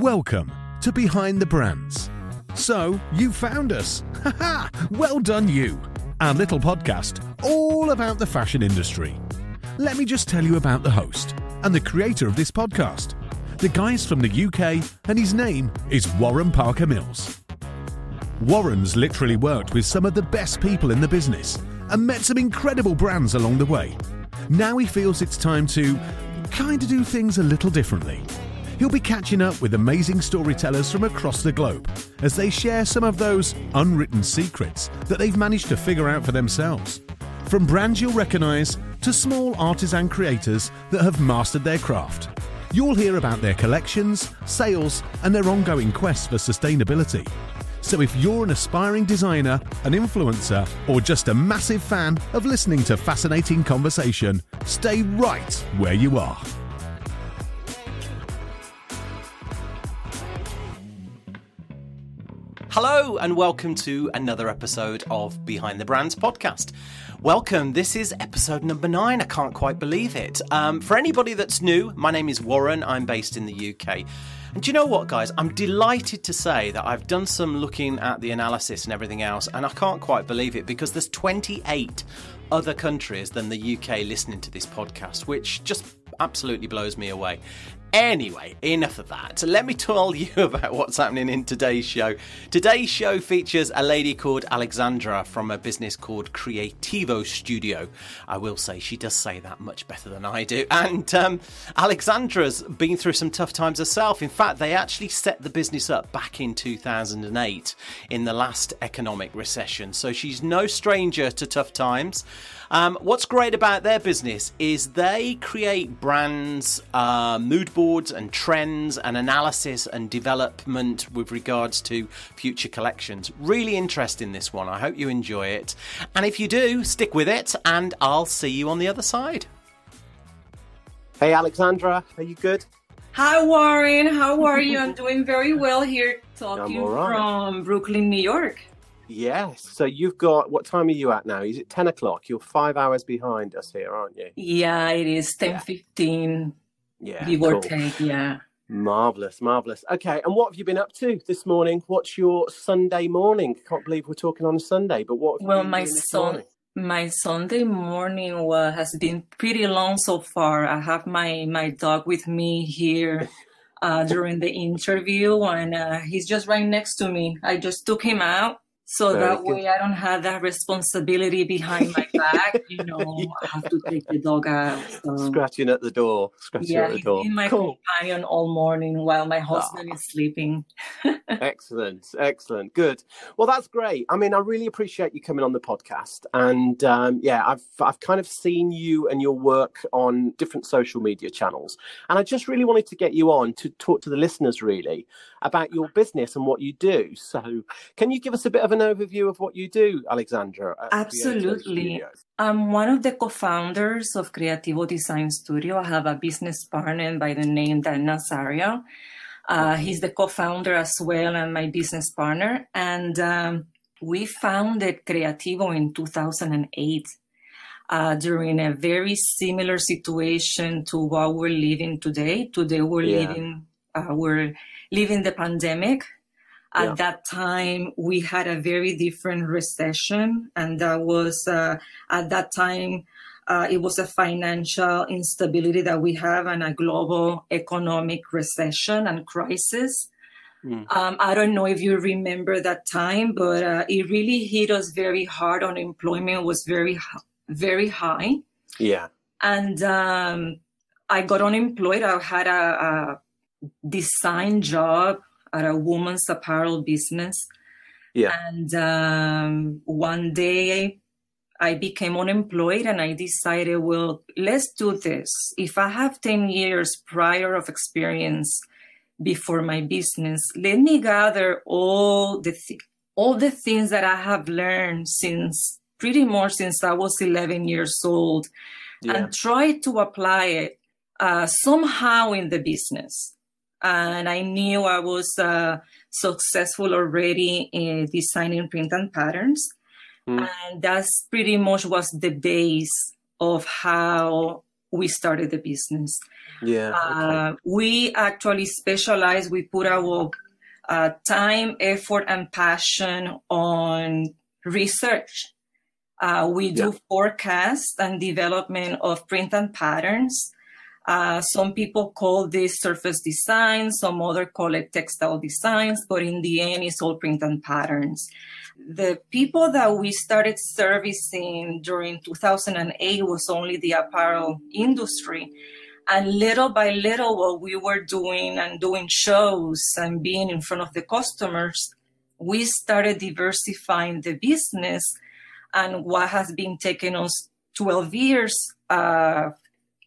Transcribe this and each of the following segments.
Welcome to Behind the Brands. So, you found us. Haha! well done, you. Our little podcast all about the fashion industry. Let me just tell you about the host and the creator of this podcast. The guy's from the UK and his name is Warren Parker Mills. Warren's literally worked with some of the best people in the business and met some incredible brands along the way. Now he feels it's time to kind of do things a little differently. He'll be catching up with amazing storytellers from across the globe as they share some of those unwritten secrets that they've managed to figure out for themselves. From brands you'll recognise to small artisan creators that have mastered their craft. You'll hear about their collections, sales, and their ongoing quest for sustainability. So if you're an aspiring designer, an influencer, or just a massive fan of listening to fascinating conversation, stay right where you are. Hello, and welcome to another episode of Behind the Brands podcast. Welcome. This is episode number nine. I can't quite believe it. Um, for anybody that's new, my name is Warren. I'm based in the UK. And do you know what, guys? I'm delighted to say that I've done some looking at the analysis and everything else, and I can't quite believe it because there's 28 other countries than the UK listening to this podcast, which just absolutely blows me away. Anyway, enough of that. Let me tell you about what's happening in today's show. Today's show features a lady called Alexandra from a business called Creativo Studio. I will say she does say that much better than I do. And um, Alexandra's been through some tough times herself. In fact, they actually set the business up back in 2008 in the last economic recession. So she's no stranger to tough times. Um, what's great about their business is they create brands, uh, mood boards, and trends, and analysis and development with regards to future collections. Really interesting, this one. I hope you enjoy it. And if you do, stick with it, and I'll see you on the other side. Hey, Alexandra, are you good? Hi, Warren. How are you? I'm doing very well here, talking all right. from Brooklyn, New York. Yes. So you've got what time are you at now? Is it ten o'clock? You're five hours behind us here, aren't you? Yeah, it is 10 Yeah. 15, Yeah. give or cool. take. Yeah. Marvelous, marvelous. Okay, and what have you been up to this morning? What's your Sunday morning? Can't believe we're talking on a Sunday, but what? Have you Well, been my son, my Sunday morning has been pretty long so far. I have my my dog with me here uh, during the interview, and uh, he's just right next to me. I just took him out. So Very that good. way I don't have that responsibility behind my back. You know, I have to take the dog out. So. Scratching at the door. Scratching Yeah, at the door. been my Cool. companion all morning while my Ah. husband is sleeping. excellent, excellent, good. Well, that's great. I mean, I really appreciate you coming on the podcast, and um, yeah, I've I've kind of seen you and your work on different social media channels, and I just really wanted to get you on to talk to the listeners really about your business and what you do. So, can you give us a bit of an overview of what you do, Alexandra? Absolutely. I'm one of the co-founders of Creativo Design Studio. I have a business partner by the name Dan Nazario. Uh, he's the co-founder as well and my business partner. And um, we founded Creativo in 2008 uh, during a very similar situation to what we're living today. Today we're Yeah. living uh, we're living the pandemic. At Yeah. that time, we had a very different recession, and that was uh, at that time. Uh, it was a financial instability that we have and a global economic recession and crisis. Mm. Um, I don't know if you remember that time, but uh, it really hit us very hard. Unemployment was very, very high Yeah, and um, I got unemployed. I had a, a design job at a woman's apparel business, yeah, and um, one day I became unemployed, and I decided, well, let's do this. If I have ten years prior of experience before my business, let me gather all the th- all the things that I have learned since pretty much since I was 11 years old yeah. and try to apply it uh, somehow in the business. And I knew I was uh, successful already in designing print and patterns. Mm. And that's pretty much was the base of how we started the business. Yeah. Okay. Uh, we actually specialize, we put our uh, time, effort, and passion on research. Uh, we do Yeah. forecast and development of print and patterns. Uh, some people call this surface design, some other call it textile designs, but in the end, it's all print and patterns. The people that we started servicing during 2008 was only the apparel industry. And little by little, what we were doing and doing shows and being in front of the customers, we started diversifying the business. And what has been taking us 12 years, uh,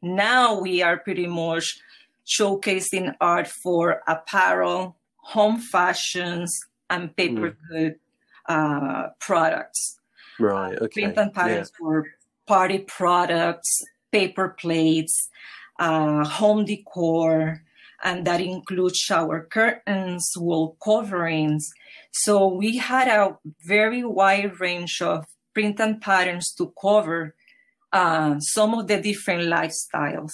now we are pretty much showcasing art for apparel, home fashions, and paper good uh, products Right. Okay. print and patterns for party products, paper plates, uh, home decor, and that includes shower curtains, wall coverings. So we had a very wide range of print and patterns to cover uh, some of the different lifestyles.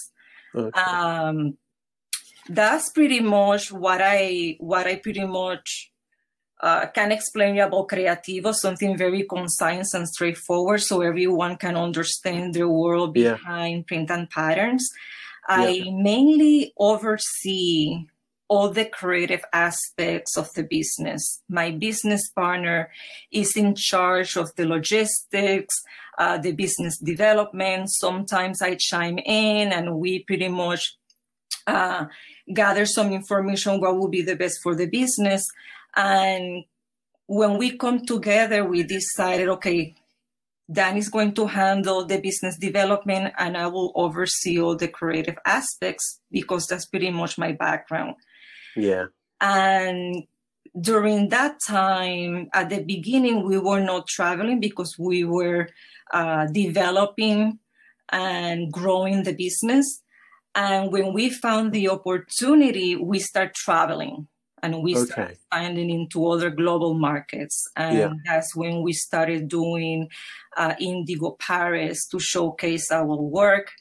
Okay. Um, that's pretty much what I what I pretty much uh, can explain about Creativo, something very concise and straightforward, so everyone can understand the world Yeah. behind print and patterns. I mainly oversee all the creative aspects of the business. My business partner is in charge of the logistics, uh, the business development. Sometimes I chime in and we pretty much uh, gather some information what would be the best for the business. And when we come together, we decided, okay, Dan is going to handle the business development and I will oversee all the creative aspects because that's pretty much my background. Yeah. And during that time, at the beginning, we were not traveling because we were uh, developing and growing the business. And when we found the opportunity, we start traveling and we start Okay. expanding into other global markets. And Yeah. that's when we started doing uh, Indigo Paris to showcase our work.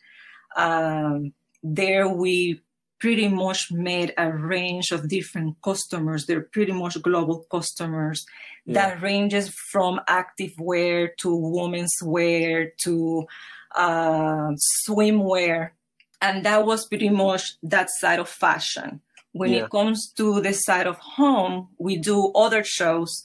Um, there we pretty much made a range of different customers. They're pretty much global customers that ranges from active wear to women's wear to uh, swimwear. And that was pretty much that side of fashion. When Yeah. it comes to the side of home, we do other shows.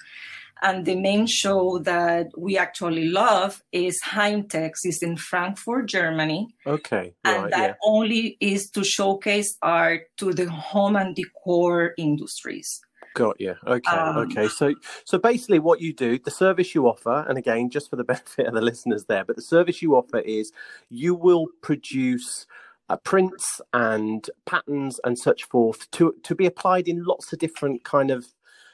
And the main show that we actually love is Heimtex. It's in Frankfurt, Germany Okay. and Right. that Yeah. only is to showcase art to the home and decor industries. Got you. Okay. Um, okay. So, so basically, what you do, the service you offer, and again, just for the benefit of the listeners there, but the service you offer is you will produce uh, prints and patterns and such forth to to be applied in lots of different kind of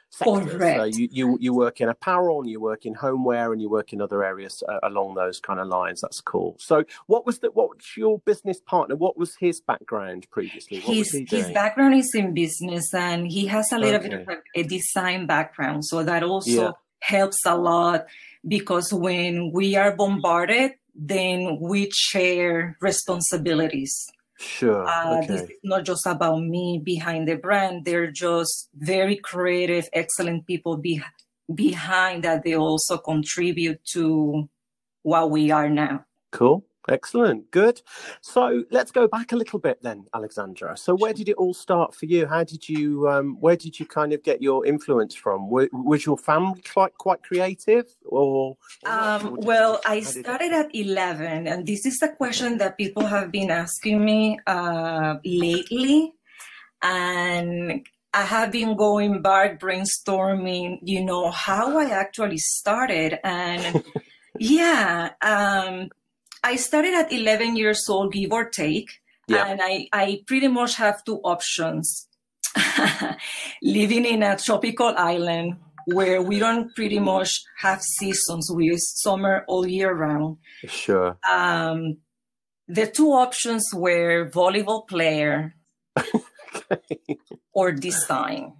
sectors. So Correct. you, you you work in apparel, and you work in homeware, and you work in other areas uh, along those kind of lines. That's cool. So, what was the what was your business partner? What was his background previously? What His, was he his background is in business and he has a little bit of a, a design background. So that also Yeah. helps a lot because when we are bombarded, then we share responsibilities. Sure. Uh, This is not just about me behind the brand. They're just very creative, excellent people be- behind that. They also contribute to what we are now. Cool. Excellent. Good. So let's go back a little bit then, Alexandra. So where did it all start for you? How did you, um, where did you kind of get your influence from? Was, was your family quite, quite creative or? Um, well, I started at 11, and this is a question that people have been asking me uh, lately. And I have been going back brainstorming, you know, how I actually started. And yeah, um, I started at 11 years old, give or take. Yeah. And I, I pretty much have two options living in a tropical island where we don't pretty much have seasons. We use summer all year round. Sure. Um, the two options were volleyball player or design.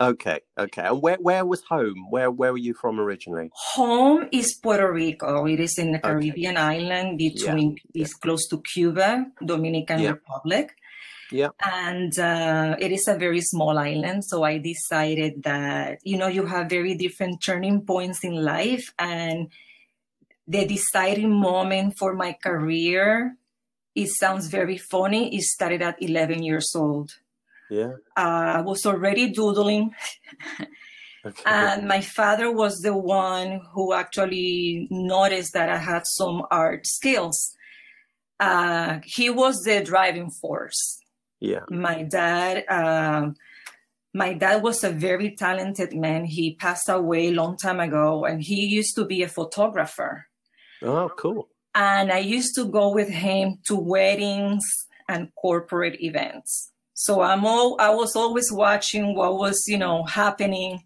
Okay, okay. And where where was home? Where where were you from originally? Home is Puerto Rico. It is in the Caribbean okay. island between yeah. it's close to Cuba, Dominican yeah. Republic. Yeah. And uh, it is a very small island. So I decided that, you know, you have very different turning points in life. And the deciding moment for my career, it sounds very funny, it started at 11 years old. Yeah. Uh, I was already doodling. okay. And my father was the one who actually noticed that I had some art skills. Uh, he was the driving force. Yeah. My dad, uh, my dad was a very talented man. He passed away a long time ago, and he used to be a photographer. Oh, cool. And I used to go with him to weddings and corporate events. So I'm all, I was always watching what was, you know, happening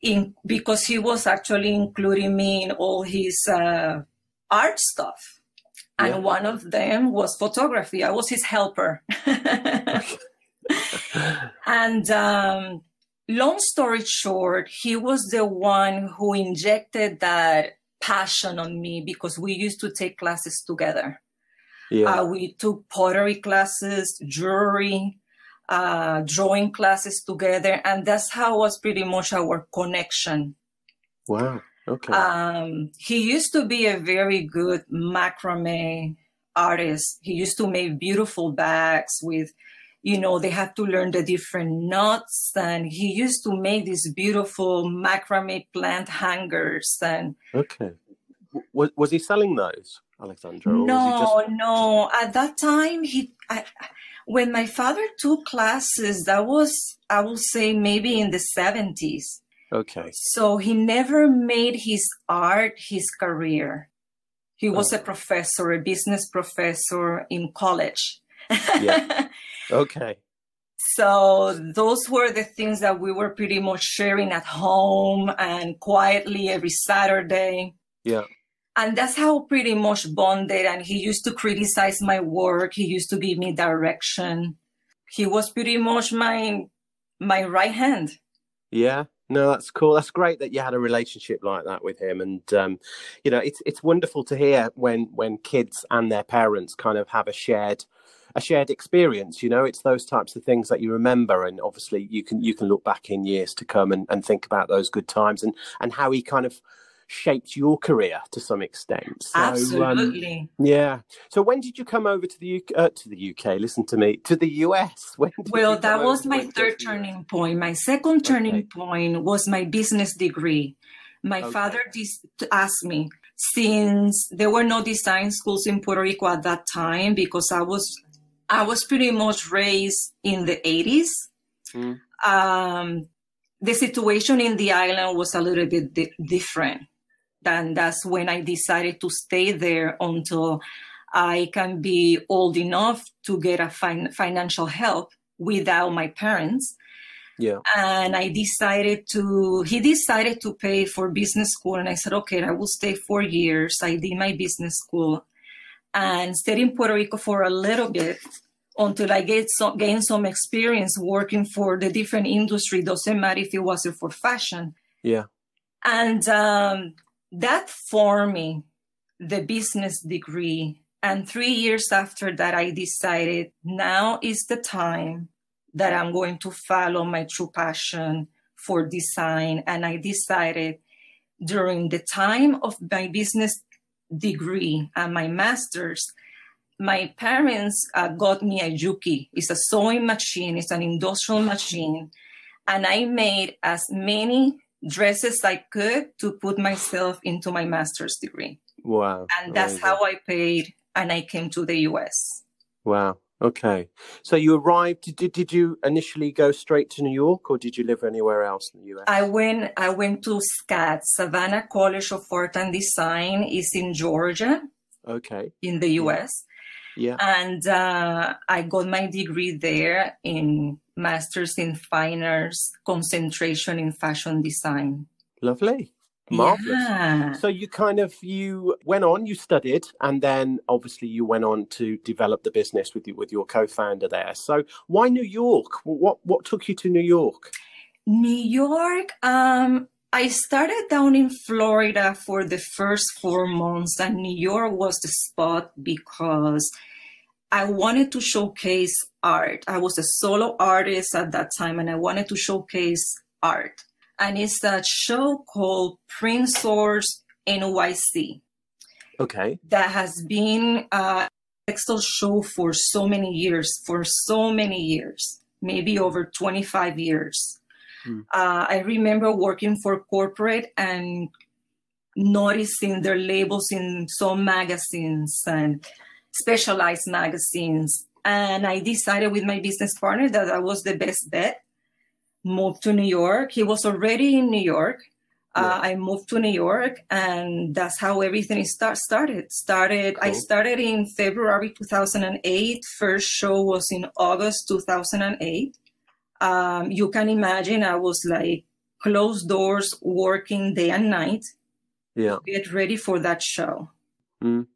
in, because he was actually including me in all his uh, art stuff. And yeah. one of them was photography. I was his helper. and um, long story short, he was the one who injected that passion on me because we used to take classes together. Yeah. Uh, we took pottery classes, jewelry, uh, drawing classes together, and that's how was pretty much our connection. Wow. Okay. Um, he used to be a very good macrame artist. He used to make beautiful bags with, you know, they had to learn the different knots, and he used to make these beautiful macrame plant hangers. And okay, was was he selling those, Alexandra? No, just... no. At that time, he. I, when my father took classes, that was, I will say, maybe in the 70s. Okay. So he never made his art his career. He was oh. a professor, a business professor in college. yeah. Okay. So those were the things that we were pretty much sharing at home and quietly every Saturday. Yeah and that's how pretty much bonded and he used to criticize my work. He used to give me direction. He was pretty much my my right hand. Yeah. No that's cool. That's great that you had a relationship like that with him. And um, you know it's it's wonderful to hear when when kids and their parents kind of have a shared a shared experience you know? It's those types of things that you remember and obviously you can you can look back in years to come and, and think about those good times and and how he kind of shaped your career to some extent. So, um, Absolutely. Um, yeah. So when did you come over to the UK? Uh, to the UK? Listen to me. To the US. Well, that was my third turning point. My second turning okay. point was my business degree. My okay. father dis- asked me since there were no design schools in Puerto Rico at that time because I was I was pretty much raised in the 80s. Mm. Um, the situation in the island was a little bit di- different and that's when I decided to stay there until I can be old enough to get a fin- financial help without my parents. Yeah. And I decided to, he decided to pay for business school. And I said, okay, I will stay four years. I did my business school and stayed in Puerto Rico for a little bit until I get some, gain some experience working for the different industry. Doesn't matter if it wasn't for fashion. Yeah. And um, that for me the business degree and three years after that i decided now is the time that i'm going to follow my true passion for design and i decided during the time of my business degree and my master's my parents uh, got me a Juki. It's a sewing machine. It's an industrial machine. And I made as many dresses I could to put myself into my master's degree. Wow. And that's Amazing. how I paid and I came to the US. Wow. Okay. So you arrived did, did you initially go straight to New York or did you live anywhere else in the US? I went I went to SCAD, Savannah College of Art and Design is in Georgia. Okay. In the US. Yeah. And uh, I got my degree there in master's in fine arts, concentration in fashion design. Lovely. Marvelous. Yeah. So you kind of you went on, you studied, and then obviously you went on to develop the business with you with your co-founder there. So why New York? What what took you to New York? New York, um, I started down in Florida for the first four months, and New York was the spot because I wanted to showcase art. I was a solo artist at that time, and I wanted to showcase art. And it's a show called Print Source NYC. Okay. That has been a textile show for so many years, for so many years, maybe over 25 years. Mm. Uh, I remember working for corporate and noticing their labels in some magazines and specialized magazines. And I decided with my business partner that that was the best bet. Moved to New York. He was already in New York. Uh, yeah. Uh, I moved to New York, and that's how everything start, started. Started. Cool. I started in February 2008. First show was in August 2008 um, you can imagine I was like closed doors, working day and night. Yeah. get ready for that show. Mm.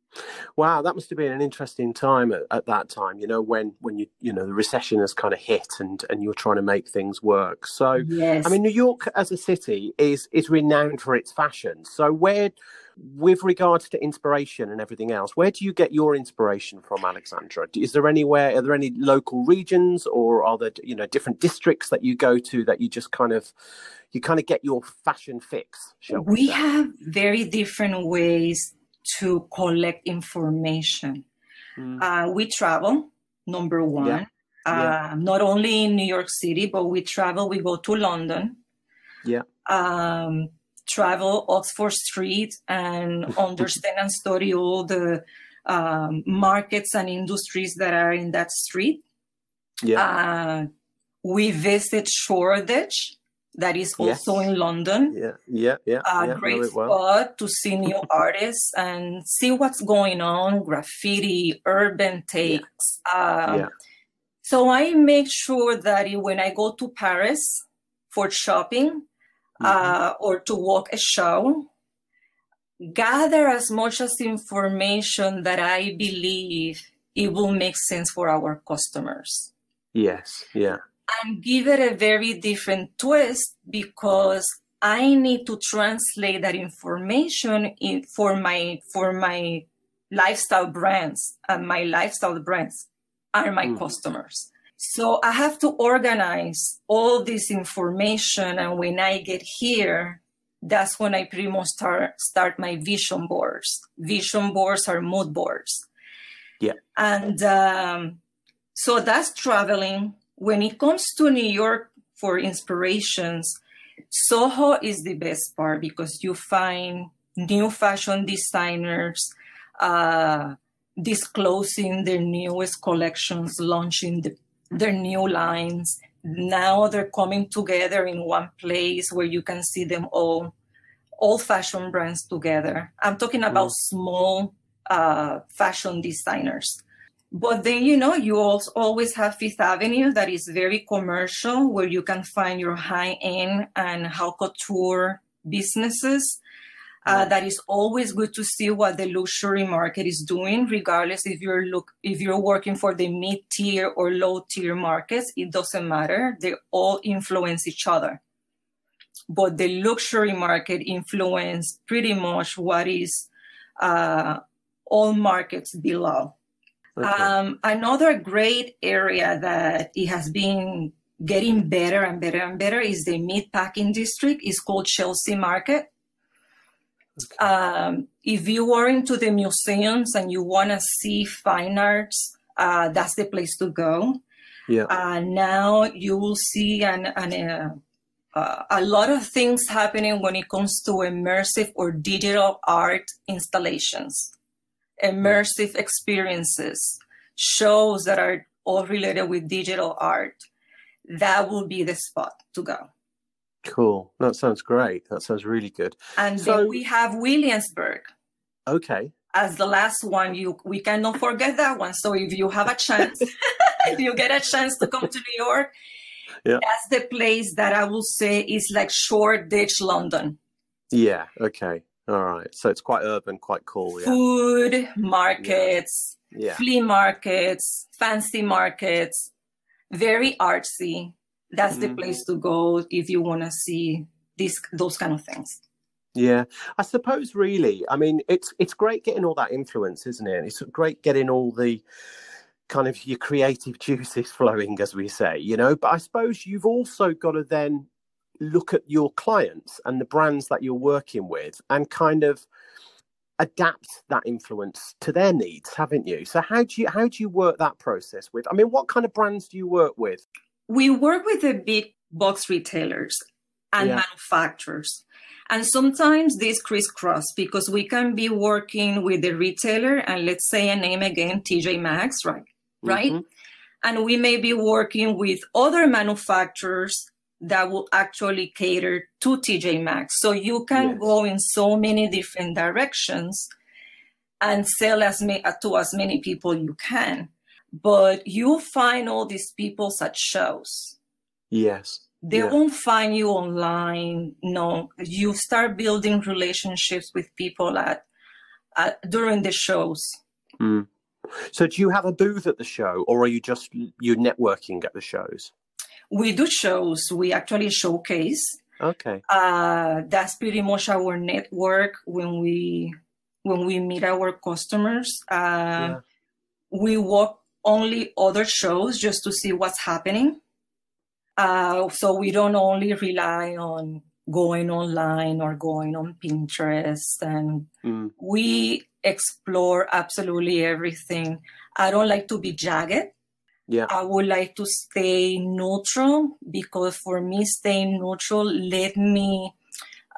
Wow, that must have been an interesting time at, at, that time. You know, when when you you know the recession has kind of hit and and you're trying to make things work. So, yes. I mean, New York as a city is is renowned for its fashion. So, where with regards to inspiration and everything else, where do you get your inspiration from, Alexandra? Is there anywhere? Are there any local regions, or are there you know different districts that you go to that you just kind of you kind of get your fashion fix? we, we have very different ways to collect information. Mm. Uh, we travel, number one. Yeah. Uh, yeah. Not only in New York City, but we travel. We go to London. Yeah. Um, travel Oxford Street and understand and study all the um, markets and industries that are in that street. Yeah. Uh, we visit Shoreditch, that is also yes. in London. Yeah, yeah, yeah. A yeah, great spot well. to see new artists and see what's going on, graffiti, urban takes. Yeah. Um, yeah. So I make sure that when I go to Paris for shopping, mm-hmm. uh, or to walk a show, gather as much as information that I believe it will make sense for our customers. Yes, yeah. And give it a very different twist because I need to translate that information in, for my for my lifestyle brands and my lifestyle brands are my mm. customers. So I have to organize all this information. And when I get here, that's when I pretty much start, start my vision boards. Vision boards are mood boards. Yeah. And um, so that's traveling. When it comes to New York for inspirations, Soho is the best part because you find new fashion designers uh, disclosing their newest collections, launching the their new lines. Now they're coming together in one place where you can see them all, all fashion brands together. I'm talking about mm. small uh, fashion designers. But then, you know, you also always have Fifth Avenue that is very commercial, where you can find your high end and haute couture businesses uh, that is always good to see what the luxury market is doing, regardless if you're look if you're working for the mid tier or low tier markets. It doesn't matter; they all influence each other. But the luxury market influences pretty much what is uh, all markets below. Okay. Um, another great area that it has been getting better and better and better is the meat packing district. It's called Chelsea Market Okay. Um, if you are into the museums and you want to see fine arts, uh, that's the place to go. Yeah. Uh, now you will see an, an uh, uh, a lot of things happening when it comes to immersive or digital art installations, immersive experiences, shows that are all related with digital art. That will be the spot to go. Cool. That sounds great. That sounds really good. And so, then we have Williamsburg. Okay. As the last one, you we cannot forget that one. So if you have a chance, if you get a chance to come to New York, yeah. that's the place that I will say is like Shoreditch, London. Yeah. Okay. All right. So it's quite urban, quite cool. Yeah. Food markets, yeah. flea markets, fancy markets, very artsy that's the mm. place to go if you want to see these those kind of things. Yeah, I suppose really. I mean, it's it's great getting all that influence, isn't it? It's great getting all the kind of your creative juices flowing, as we say, you know. But I suppose you've also got to then look at your clients and the brands that you're working with and kind of adapt that influence to their needs haven't you so how do you how do you work that process with i mean what kind of brands do you work with we work with the big box retailers and yeah. manufacturers and sometimes this crisscross because we can be working with the retailer and let's say a name again tj maxx right right mm-hmm. and we may be working with other manufacturers that will actually cater to TJ Maxx. So you can yes. go in so many different directions and sell as ma- to as many people you can. But you'll find all these people at shows. Yes. They yeah. won't find you online. No, you start building relationships with people at, at during the shows. Mm. So, do you have a booth at the show, or are you just you networking at the shows? we do shows. We actually showcase. Okay. Uh, that's pretty much our network when we when we meet our customers. Uh, yeah. We walk only other shows just to see what's happening. Uh, so we don't only rely on going online or going on Pinterest, and mm. we explore absolutely everything. I don't like to be jagged. Yeah. I would like to stay neutral because for me, staying neutral let me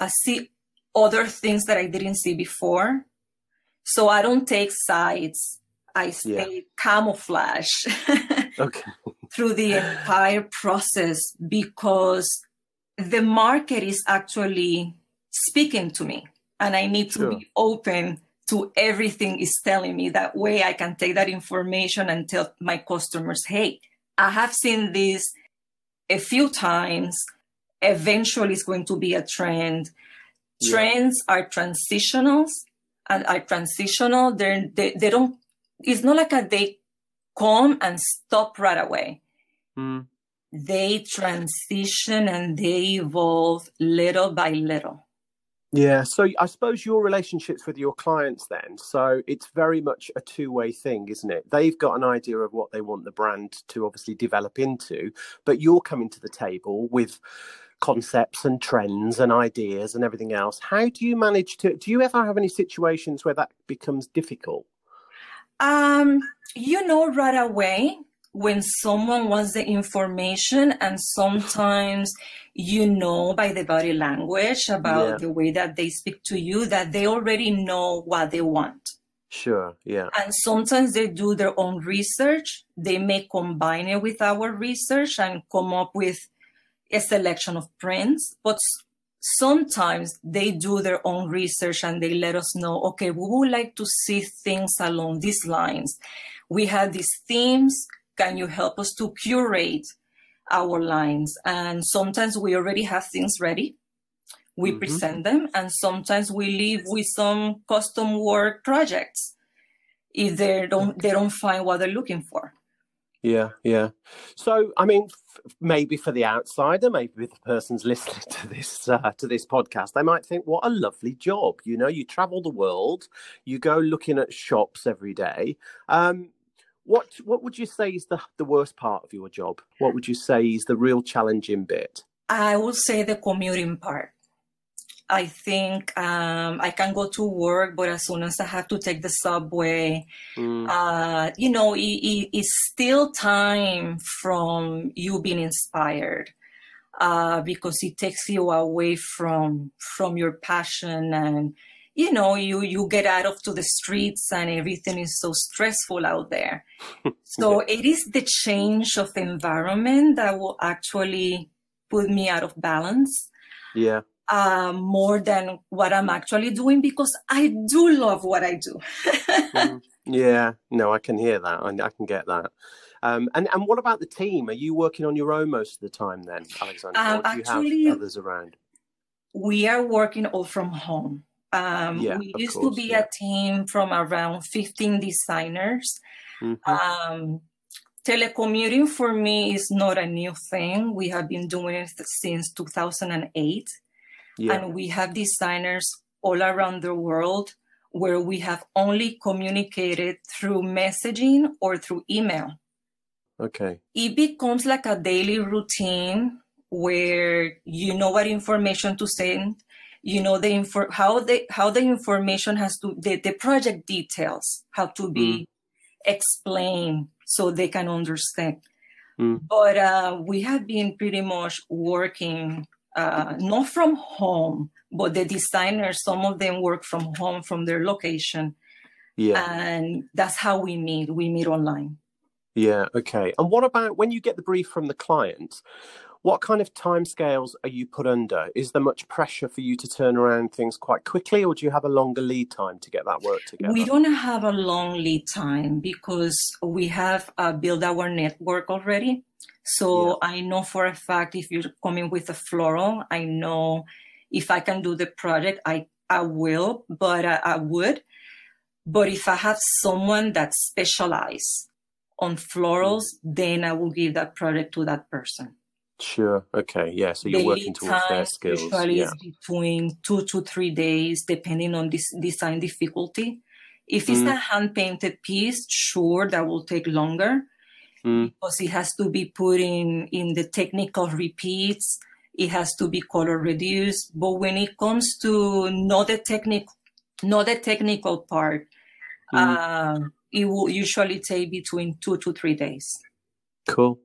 uh, see other things that I didn't see before. So I don't take sides. I stay yeah. camouflage okay. through the entire process because the market is actually speaking to me and I need to sure. be open to everything is telling me. That way I can take that information and tell my customers, hey, I have seen this a few times. Eventually it's going to be a trend. Yeah. Trends are transitionals and are transitional. They're, they, they don't, it's not like a, they come and stop right away. Mm. They transition and they evolve little by little. Yeah, so I suppose your relationships with your clients then, so it's very much a two way thing, isn't it? They've got an idea of what they want the brand to obviously develop into, but you're coming to the table with concepts and trends and ideas and everything else. How do you manage to, do you ever have any situations where that becomes difficult? Um, you know, right away, when someone wants the information and sometimes you know by the body language about yeah. the way that they speak to you that they already know what they want. Sure yeah. And sometimes they do their own research. They may combine it with our research and come up with a selection of prints but sometimes they do their own research and they let us know okay we would like to see things along these lines we have these themes can you help us to curate our lines? And sometimes we already have things ready. We mm-hmm. present them, and sometimes we leave with some custom work projects if they don't they don't find what they're looking for. Yeah, yeah. So, I mean, f- maybe for the outsider, maybe the person's listening to this uh, to this podcast, they might think, "What a lovely job!" You know, you travel the world, you go looking at shops every day. Um, what what would you say is the the worst part of your job? What would you say is the real challenging bit? I would say the commuting part. I think um, I can go to work, but as soon as I have to take the subway, mm. uh, you know, it, it, it's still time from you being inspired uh, because it takes you away from from your passion and you know you you get out of to the streets and everything is so stressful out there so yeah. it is the change of environment that will actually put me out of balance yeah uh, more than what i'm actually doing because i do love what i do mm. yeah no i can hear that I, I can get that um, and and what about the team? Are you working on your own most of the time then, Alexandra? Um, actually, you have others around? We are working all from home. Um, yeah, we used course, to be yeah. a team from around 15 designers. Mm-hmm. Um, telecommuting for me is not a new thing. We have been doing it since 2008. Yeah. And we have designers all around the world where we have only communicated through messaging or through email. Okay. It becomes like a daily routine where you know what information to send, you know the info how the how the information has to the, the project details have to be mm. explained so they can understand. Mm. But uh, we have been pretty much working uh, not from home, but the designers, some of them work from home from their location. Yeah. And that's how we meet. We meet online. Yeah, okay. And what about when you get the brief from the client? What kind of timescales are you put under? Is there much pressure for you to turn around things quite quickly, or do you have a longer lead time to get that work together? We don't have a long lead time because we have uh, built our network already. So yeah. I know for a fact if you're coming with a floral, I know if I can do the project, I I will, but I, I would. But if I have someone that specializes on florals, mm. then I will give that project to that person. Sure. Okay. Yeah. So you're the working towards their skills. Usually yeah. between two to three days, depending on this design difficulty. If it's mm. a hand painted piece, sure, that will take longer mm. because it has to be put in in the technical repeats. It has to be color reduced. But when it comes to not the technical, not the technical part, mm. uh, it will usually take between two to three days. Cool.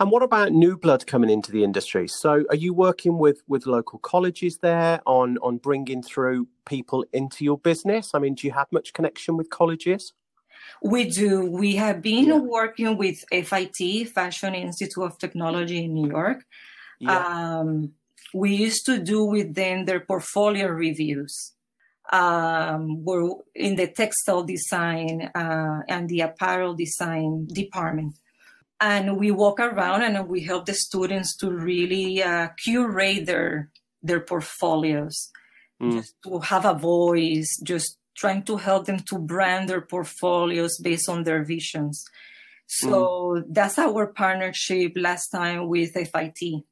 And what about new blood coming into the industry? So, are you working with with local colleges there on on bringing through people into your business? I mean, do you have much connection with colleges? We do. We have been yeah. working with FIT, Fashion Institute of Technology in New York. Yeah. Um, we used to do with them their portfolio reviews. Um, we're in the textile design uh, and the apparel design department. And we walk around and we help the students to really uh, curate their their portfolios, mm. just to have a voice, just trying to help them to brand their portfolios based on their visions. So mm. that's our partnership last time with FIT.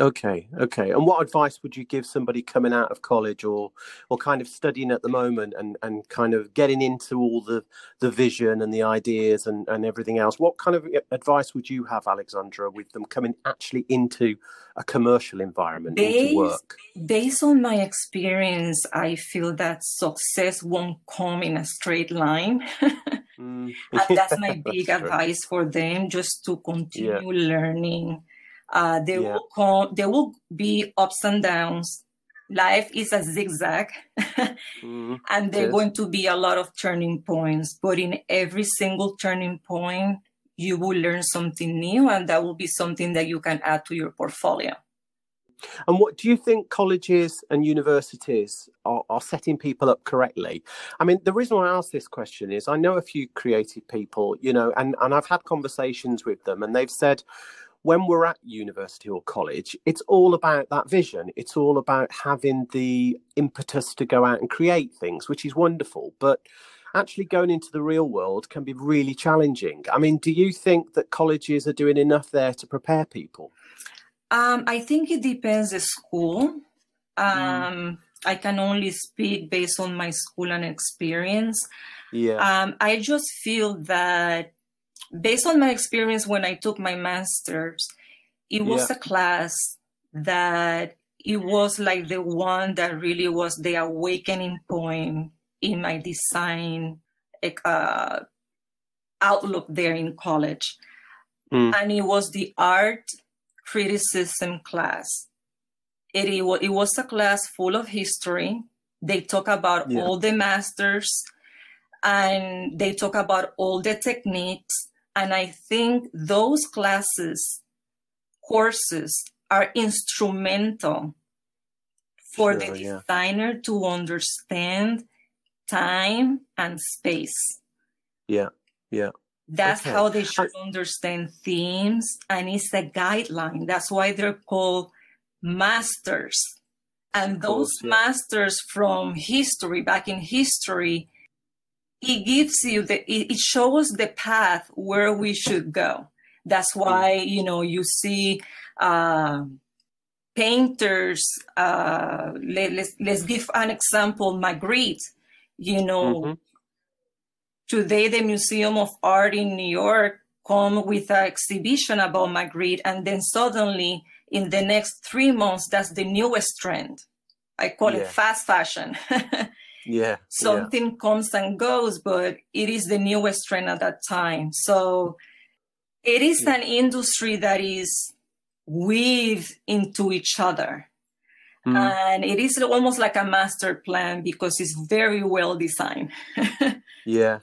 Okay, okay. And what advice would you give somebody coming out of college or or kind of studying at the moment and, and kind of getting into all the, the vision and the ideas and, and everything else? What kind of advice would you have, Alexandra, with them coming actually into a commercial environment based, work? Based on my experience, I feel that success won't come in a straight line. mm. and that's my big that's advice for them, just to continue yeah. learning uh, there yeah. will come, there will be ups and downs. Life is a zigzag, mm-hmm. and there are going to be a lot of turning points. But in every single turning point, you will learn something new, and that will be something that you can add to your portfolio. And what do you think colleges and universities are, are, setting people up correctly? I mean, the reason why I ask this question is I know a few creative people, you know, and, and I've had conversations with them, and they've said, when we're at university or college, it's all about that vision. It's all about having the impetus to go out and create things, which is wonderful. But actually going into the real world can be really challenging. I mean, do you think that colleges are doing enough there to prepare people? Um, I think it depends the school. Mm. Um, mm. I can only speak based on my school and experience. Yeah. Um, I just feel that based on my experience when I took my master's, it was yeah. a class that it was like the one that really was the awakening point in my design uh, outlook there in college. Mm. And it was the art criticism class. It, it, it was a class full of history. They talk about yeah. all the masters and they talk about all the techniques and I think those classes, courses are instrumental for sure, the designer yeah. to understand time and space. Yeah, yeah. That's okay. how they should understand themes, and it's a guideline. That's why they're called masters. And those course, yeah. masters from history, back in history, it gives you the it, shows the path where we should go that's Mm. why you know you see uh, painters uh, let, let's, let's give an example magritte you know Mhm. today the museum of art in new york come with an exhibition about magritte and then suddenly in the next three months that's the newest trend i call Yeah. it fast fashion Yeah. yeah. something comes and goes, but it is the newest trend at that time. So it is Yeah. an industry that is weaved into each other. Mm. And it is almost like a master plan because it's very well designed. Yeah.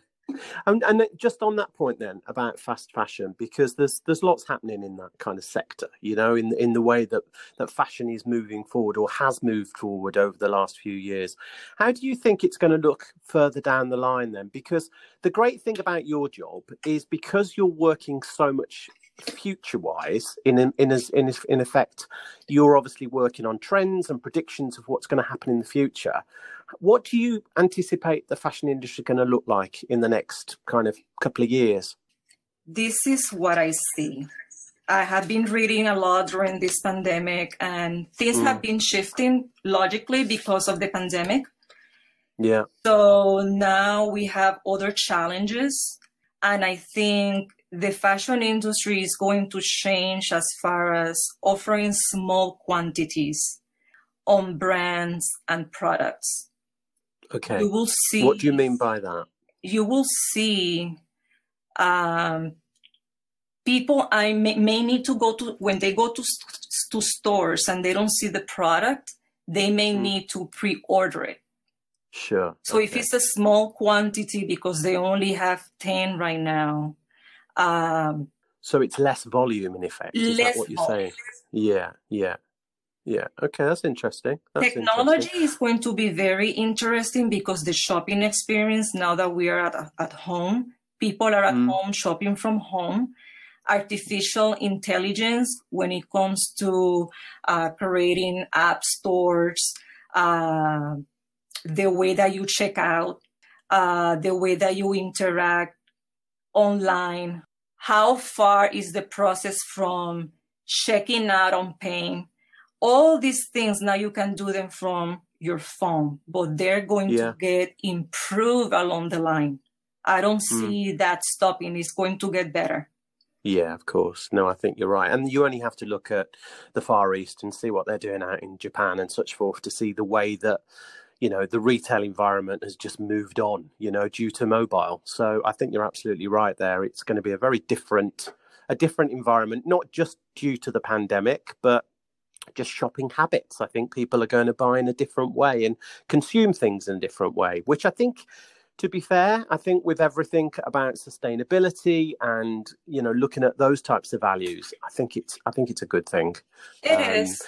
And, and just on that point then about fast fashion, because there's there's lots happening in that kind of sector, you know, in in the way that that fashion is moving forward or has moved forward over the last few years. How do you think it's going to look further down the line then? Because the great thing about your job is because you're working so much future wise in in in, in in effect you're obviously working on trends and predictions of what's going to happen in the future what do you anticipate the fashion industry going to look like in the next kind of couple of years this is what I see. I have been reading a lot during this pandemic, and things Mm. have been shifting logically because of the pandemic. yeah So now we have other challenges. And I think the fashion industry is going to change as far as offering small quantities on brands and products. Okay You will see. what do you mean by that You will see um, people I may, may need to go to when they go to to stores and they don't see the product. They may Mm. need to pre-order it. sure So if it's a small quantity because they only have 10 right now, um, so it's less volume in effect is Less that what you're volume. saying yeah yeah yeah okay that's interesting that's technology interesting. is going to be very interesting because the shopping experience now that we are at, at home, people are at Mm. home shopping from home. Artificial intelligence when it comes to uh, creating app stores, uh, the way that you check out, uh, the way that you interact online. How far is the process from checking out on paying? All these things now you can do them from your phone, but they're going Yeah. to get improved along the line. I don't Mm. see that stopping. It's going to get better. Yeah, of course. No, I think you're right. And you only have to look at the Far East and see what they're doing out in Japan and such forth to see the way that, you know, the retail environment has just moved on, you know, due to mobile. So I think you're absolutely right there. It's going to be a very different a different environment, not just due to the pandemic, but just shopping habits. I think people are going to buy in a different way and consume things in a different way, which I think to be fair, I think with everything about sustainability and you know looking at those types of values, I think it's I think it's a good thing. It Um, is.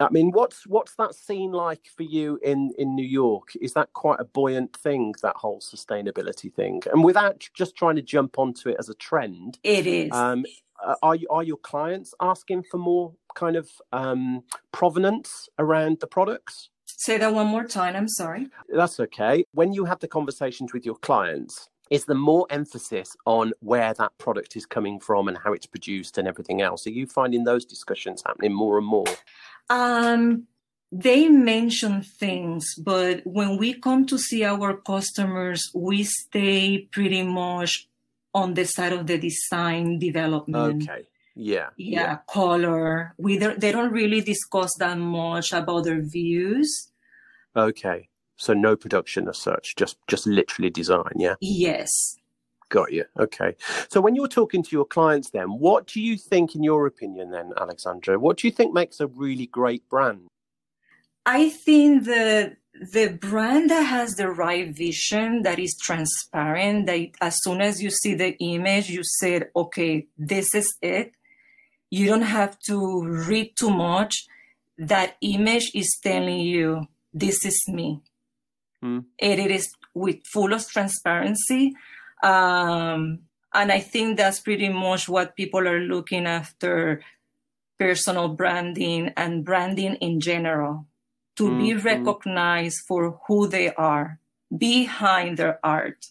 I mean, what's what's that scene like for you in in New York? Is that quite a buoyant thing that whole sustainability thing? And without just trying to jump onto it as a trend, It is. um, uh, are you, are your clients asking for more kind of um, provenance around the products? Say that one more time. I'm sorry. That's okay. When you have the conversations with your clients, is there more emphasis on where that product is coming from and how it's produced and everything else? Are you finding those discussions happening more and more? Um, they mention things, but when we come to see our customers, we stay pretty much on the side of the design development. Okay. Yeah. Yeah, color. We don't, they don't really discuss that much about their views. Okay. So no production as such, just just literally design. Yeah. Yes. Got you. Okay. So when you're talking to your clients, then what do you think, in your opinion, then Alexandra? What do you think makes a really great brand? I think the the brand that has the right vision, that is transparent, that as soon as you see the image, you said, okay, this is it. You don't have to read too much. That image is telling you, this is me. Hmm. It, it is with full of transparency. Um, and I think that's pretty much what people are looking after personal branding and branding in general to be Mhm. recognized for who they are behind their art.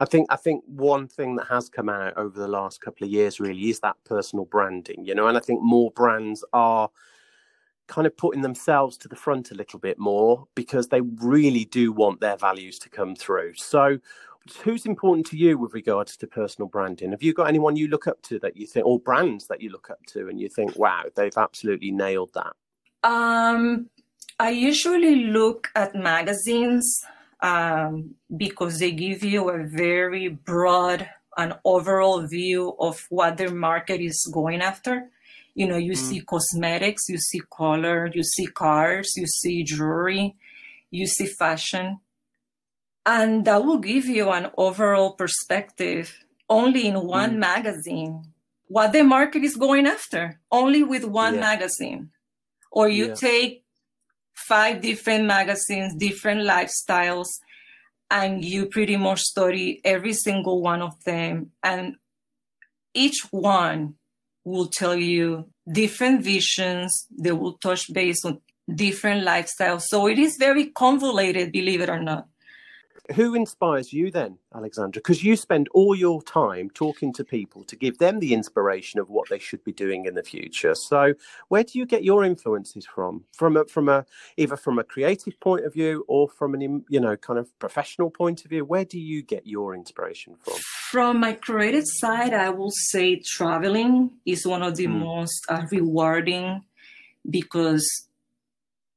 I think I think one thing that has come out over the last couple of years really is that personal branding, you know, and I think more brands are kind of putting themselves to the front a little bit more because they really do want their values to come through. So who's important to you with regards to personal branding? Have you got anyone you look up to that you think or brands that you look up to and you think, wow, they've absolutely nailed that? Um I usually look at magazines um, because they give you a very broad and overall view of what their market is going after. You know, you mm. see cosmetics, you see color, you see cars, you see jewelry, you see fashion. And that will give you an overall perspective only in one mm. magazine what the market is going after, only with one yeah. magazine. Or you yeah. take five different magazines, different lifestyles, and you pretty much study every single one of them. And each one will tell you different visions, they will touch base on different lifestyles. So it is very convoluted, believe it or not who inspires you then, Alexandra? Because you spend all your time talking to people to give them the inspiration of what they should be doing in the future. So, where do you get your influences from? From a, from a either from a creative point of view or from an you know kind of professional point of view? Where do you get your inspiration from? From my creative side, I will say traveling is one of the mm. most uh, rewarding because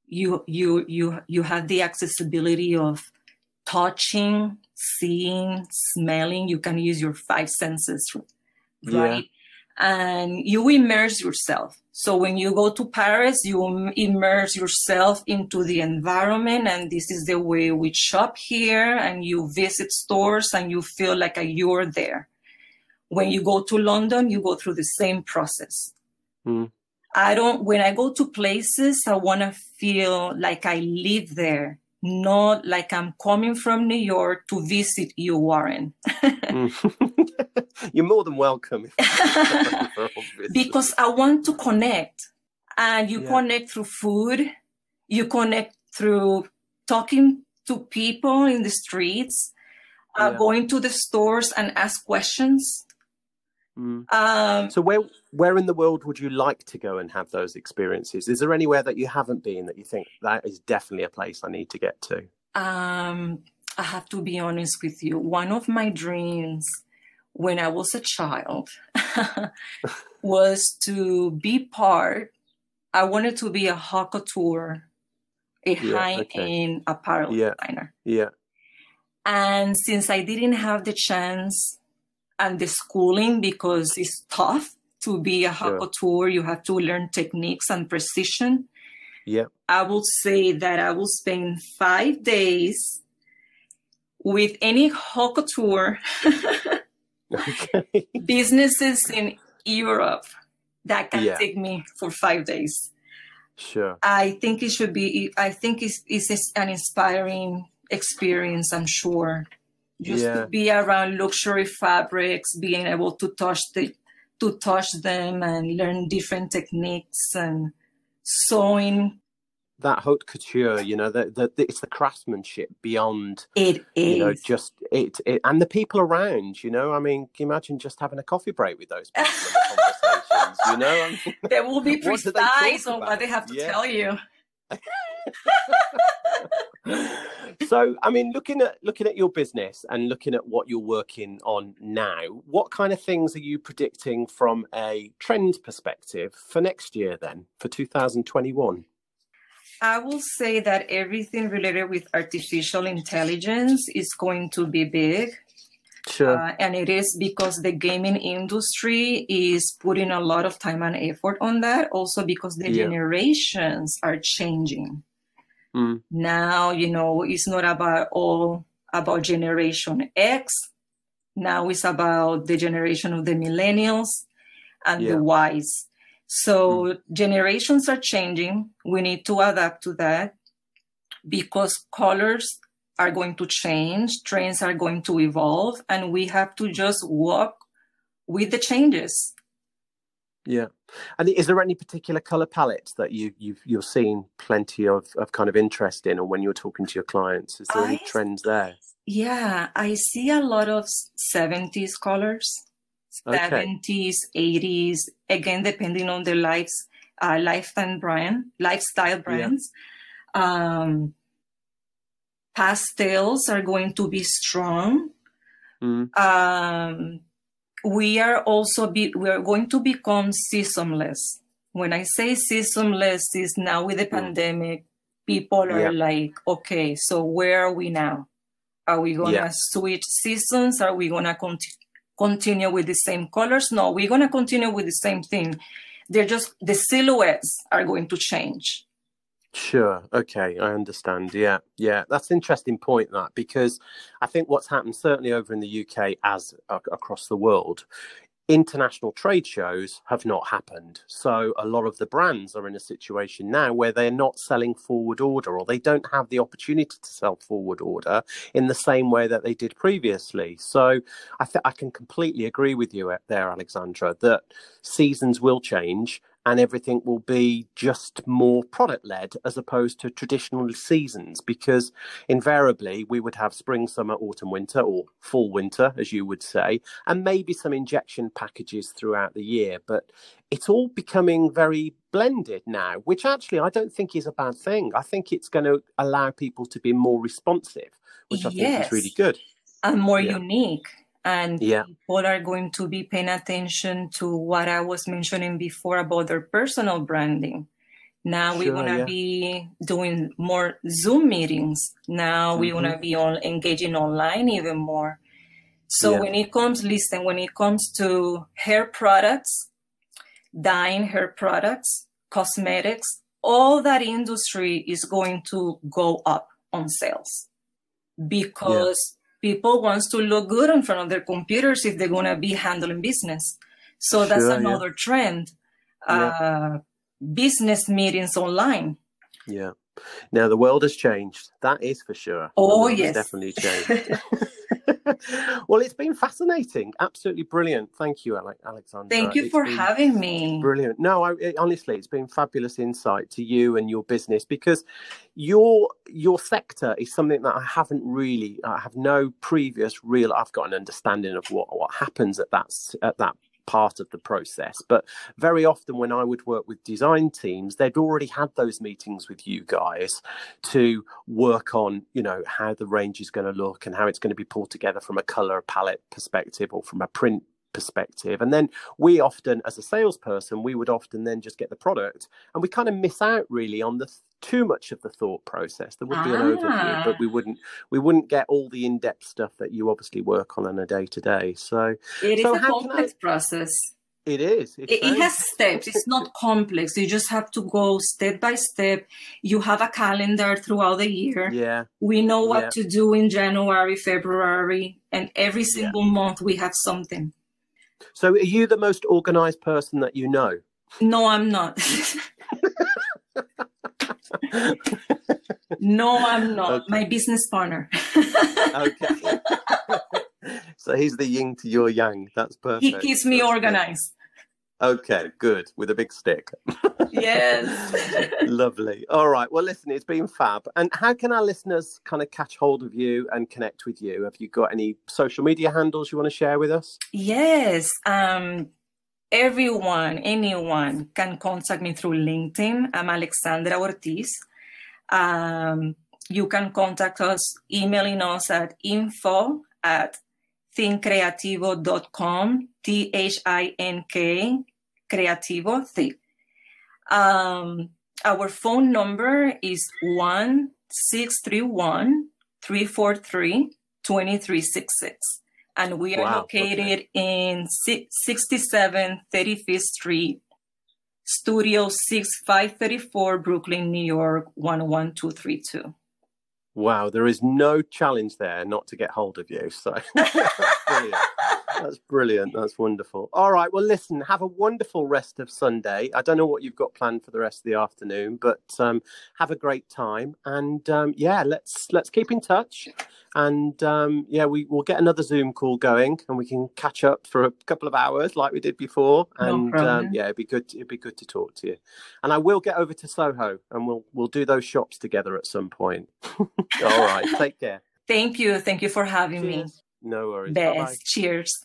you you you you have the accessibility of touching, seeing, smelling. You can use your five senses, right? Yeah. And you immerse yourself. So when you go to Paris, you immerse yourself into the environment. And this is the way we shop here and you visit stores and you feel like you're there. When you go to London, you go through the same process. Mm. I don't, when I go to places, I want to feel like I live there not like I'm coming from New York to visit you, Warren. You're more than welcome. because I want to connect. And you yeah. connect through food, you connect through talking to people in the streets, uh, yeah. going to the stores and ask questions. Mm. Um, so where where in the world would you like to go and have those experiences? Is there anywhere that you haven't been that you think that is definitely a place I need to get to? Um, I have to be honest with you. One of my dreams when I was a child was to be part. I wanted to be a couture, a yeah, high-end okay. apparel yeah. designer. Yeah. And since I didn't have the chance and the schooling because it's tough to be a couture. You have to learn techniques and precision. Yeah. I will say that I will spend five days with any haute okay. businesses in Europe that can yeah. take me for five days. Sure. I think it should be, I think it's, it's an inspiring experience, I'm sure just yeah. to be around luxury fabrics, being able to touch the to touch them and learn different techniques and sewing. That haute couture, you know, the, the, the, it's the craftsmanship beyond it is, you know, just it, it and the people around. You know, I mean, can you imagine just having a coffee break with those people? conversations, you know, I mean, they will be precise on what they have to yeah. tell you. so i mean looking at looking at your business and looking at what you're working on now what kind of things are you predicting from a trend perspective for next year then for 2021 I will say that everything related with artificial intelligence is going to be big. Sure. Uh, and it is because the gaming industry is putting a lot of time and effort on that. Also, because the yeah. generations are changing. Mm. Now, you know, it's not about all about Generation X. Now it's about the generation of the millennials and yeah. the Ys. So mm. generations are changing. We need to adapt to that because colors are going to change, trends are going to evolve, and we have to just walk with the changes. Yeah. And is there any particular color palettes that you you've you're seeing plenty of, of kind of interest in, or when you're talking to your clients, is there I, any trends there? Yeah, I see a lot of seventies colors, seventies, eighties. Again, depending on the lives, uh, lifetime brand, lifestyle brands. Yeah. Um, pastels are going to be strong. Mm. Um, we are also be we are going to become seasonless. When I say seasonless, is now with the pandemic, people are yeah. like, okay, so where are we now? Are we gonna yeah. switch seasons? Are we gonna continue? continue with the same colors. No, we're going to continue with the same thing. They're just the silhouettes are going to change. Sure. Okay, I understand. Yeah, yeah, that's an interesting point that because I think what's happened certainly over in the UK as uh, across the world international trade shows have not happened. So a lot of the brands are in a situation now where they're not selling forward order or they don't have the opportunity to sell forward order in the same way that they did previously. So I think I can completely agree with you there, Alexandra, that seasons will change and everything will be just more product led as opposed to traditional seasons because invariably we would have spring summer autumn winter or fall winter as you would say and maybe some injection packages throughout the year but it's all becoming very blended now which actually i don't think is a bad thing i think it's going to allow people to be more responsive which i yes. think is really good and more yeah. unique and yeah. people are going to be paying attention to what I was mentioning before about their personal branding. Now sure, we're gonna yeah. be doing more Zoom meetings. Now mm-hmm. we're gonna be on engaging online even more. So yeah. when it comes, listen, when it comes to hair products, dyeing hair products, cosmetics, all that industry is going to go up on sales because people wants to look good in front of their computers if they're going to be handling business. So that's sure, another yeah. trend. Uh, business meetings online. Yeah. Now the world has changed. That is for sure. Oh yes, definitely changed. well, it's been fascinating, absolutely brilliant. Thank you, Alexandra. Thank you it's for having me. Brilliant. No, I, it, honestly, it's been fabulous insight to you and your business because your your sector is something that I haven't really, I have no previous real. I've got an understanding of what what happens at that at that part of the process. But very often, when I would work with design teams, they'd already had those meetings with you guys to work on, you know, how the range is going to look and how it's going to be pulled together from a color palette perspective or from a print perspective. And then we often, as a salesperson, we would often then just get the product and we kind of miss out really on the too much of the thought process. There would be ah. an overview, but we wouldn't we wouldn't get all the in depth stuff that you obviously work on on a day to day. So it so is a complex I... process. It is. It, it, has steps. It's not complex. You just have to go step by step. You have a calendar throughout the year. Yeah. We know what yeah. to do in January, February, and every single yeah. month we have something. So, are you the most organized person that you know? No, I'm not. no, I'm not. Okay. My business partner. okay. so he's the yin to your yang. That's perfect. He keeps me That's organized. Okay, good. With a big stick. yes. Lovely. All right. Well, listen, it's been fab. And how can our listeners kind of catch hold of you and connect with you? Have you got any social media handles you want to share with us? Yes. Um, everyone, anyone can contact me through LinkedIn. I'm Alexandra Ortiz. Um, you can contact us emailing us at info at thinkcreativo.com, T H I N K, creativo, think. Um, our phone number is 1 631 343 2366 and we are wow, located okay. in 67 35th Street, Studio 6534, Brooklyn, New York 11232. Wow, there is no challenge there not to get hold of you. So brilliant. That's brilliant. That's wonderful. All right. Well, listen, have a wonderful rest of Sunday. I don't know what you've got planned for the rest of the afternoon, but um, have a great time. And um, yeah, let's let's keep in touch. And um, yeah, we will get another Zoom call going, and we can catch up for a couple of hours like we did before. And No um, yeah, it'd be good. It'd be good to talk to you. And I will get over to Soho, and we'll we'll do those shops together at some point. All right. Take care. Thank you. Thank you for having me. Cheers. No worries. Best. Bye-bye. Cheers.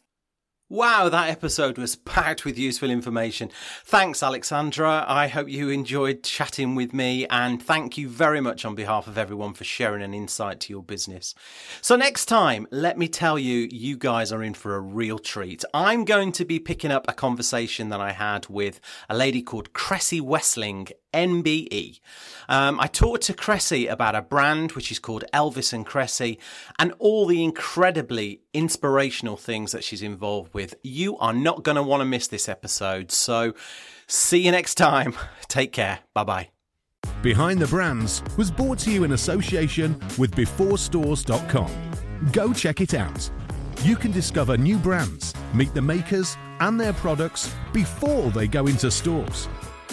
Wow, that episode was packed with useful information. Thanks, Alexandra. I hope you enjoyed chatting with me, and thank you very much on behalf of everyone for sharing an insight to your business. So, next time, let me tell you, you guys are in for a real treat. I'm going to be picking up a conversation that I had with a lady called Kresse Wesling, MBE. Um, I talked to Kresse about a brand which is called Elvis and Kresse and all the incredibly inspirational things that she's involved with. You are not going to want to miss this episode. So see you next time. Take care. Bye bye. Behind the Brands was brought to you in association with BeforeStores.com. Go check it out. You can discover new brands, meet the makers and their products before they go into stores.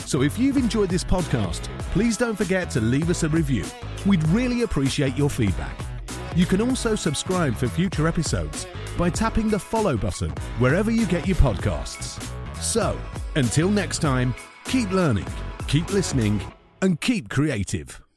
So if you've enjoyed this podcast, please don't forget to leave us a review. We'd really appreciate your feedback. You can also subscribe for future episodes by tapping the follow button wherever you get your podcasts. So, until next time, keep learning, keep listening, and keep creative.